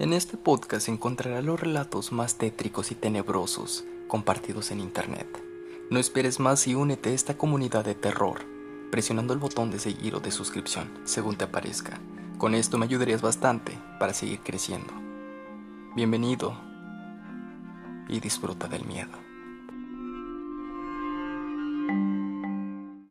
En este podcast encontrarás los relatos más tétricos y tenebrosos compartidos en Internet. No esperes más y únete a esta comunidad de terror, presionando el botón de seguir o de suscripción, según te aparezca. Con esto me ayudarías bastante para seguir creciendo. Bienvenido y disfruta del miedo.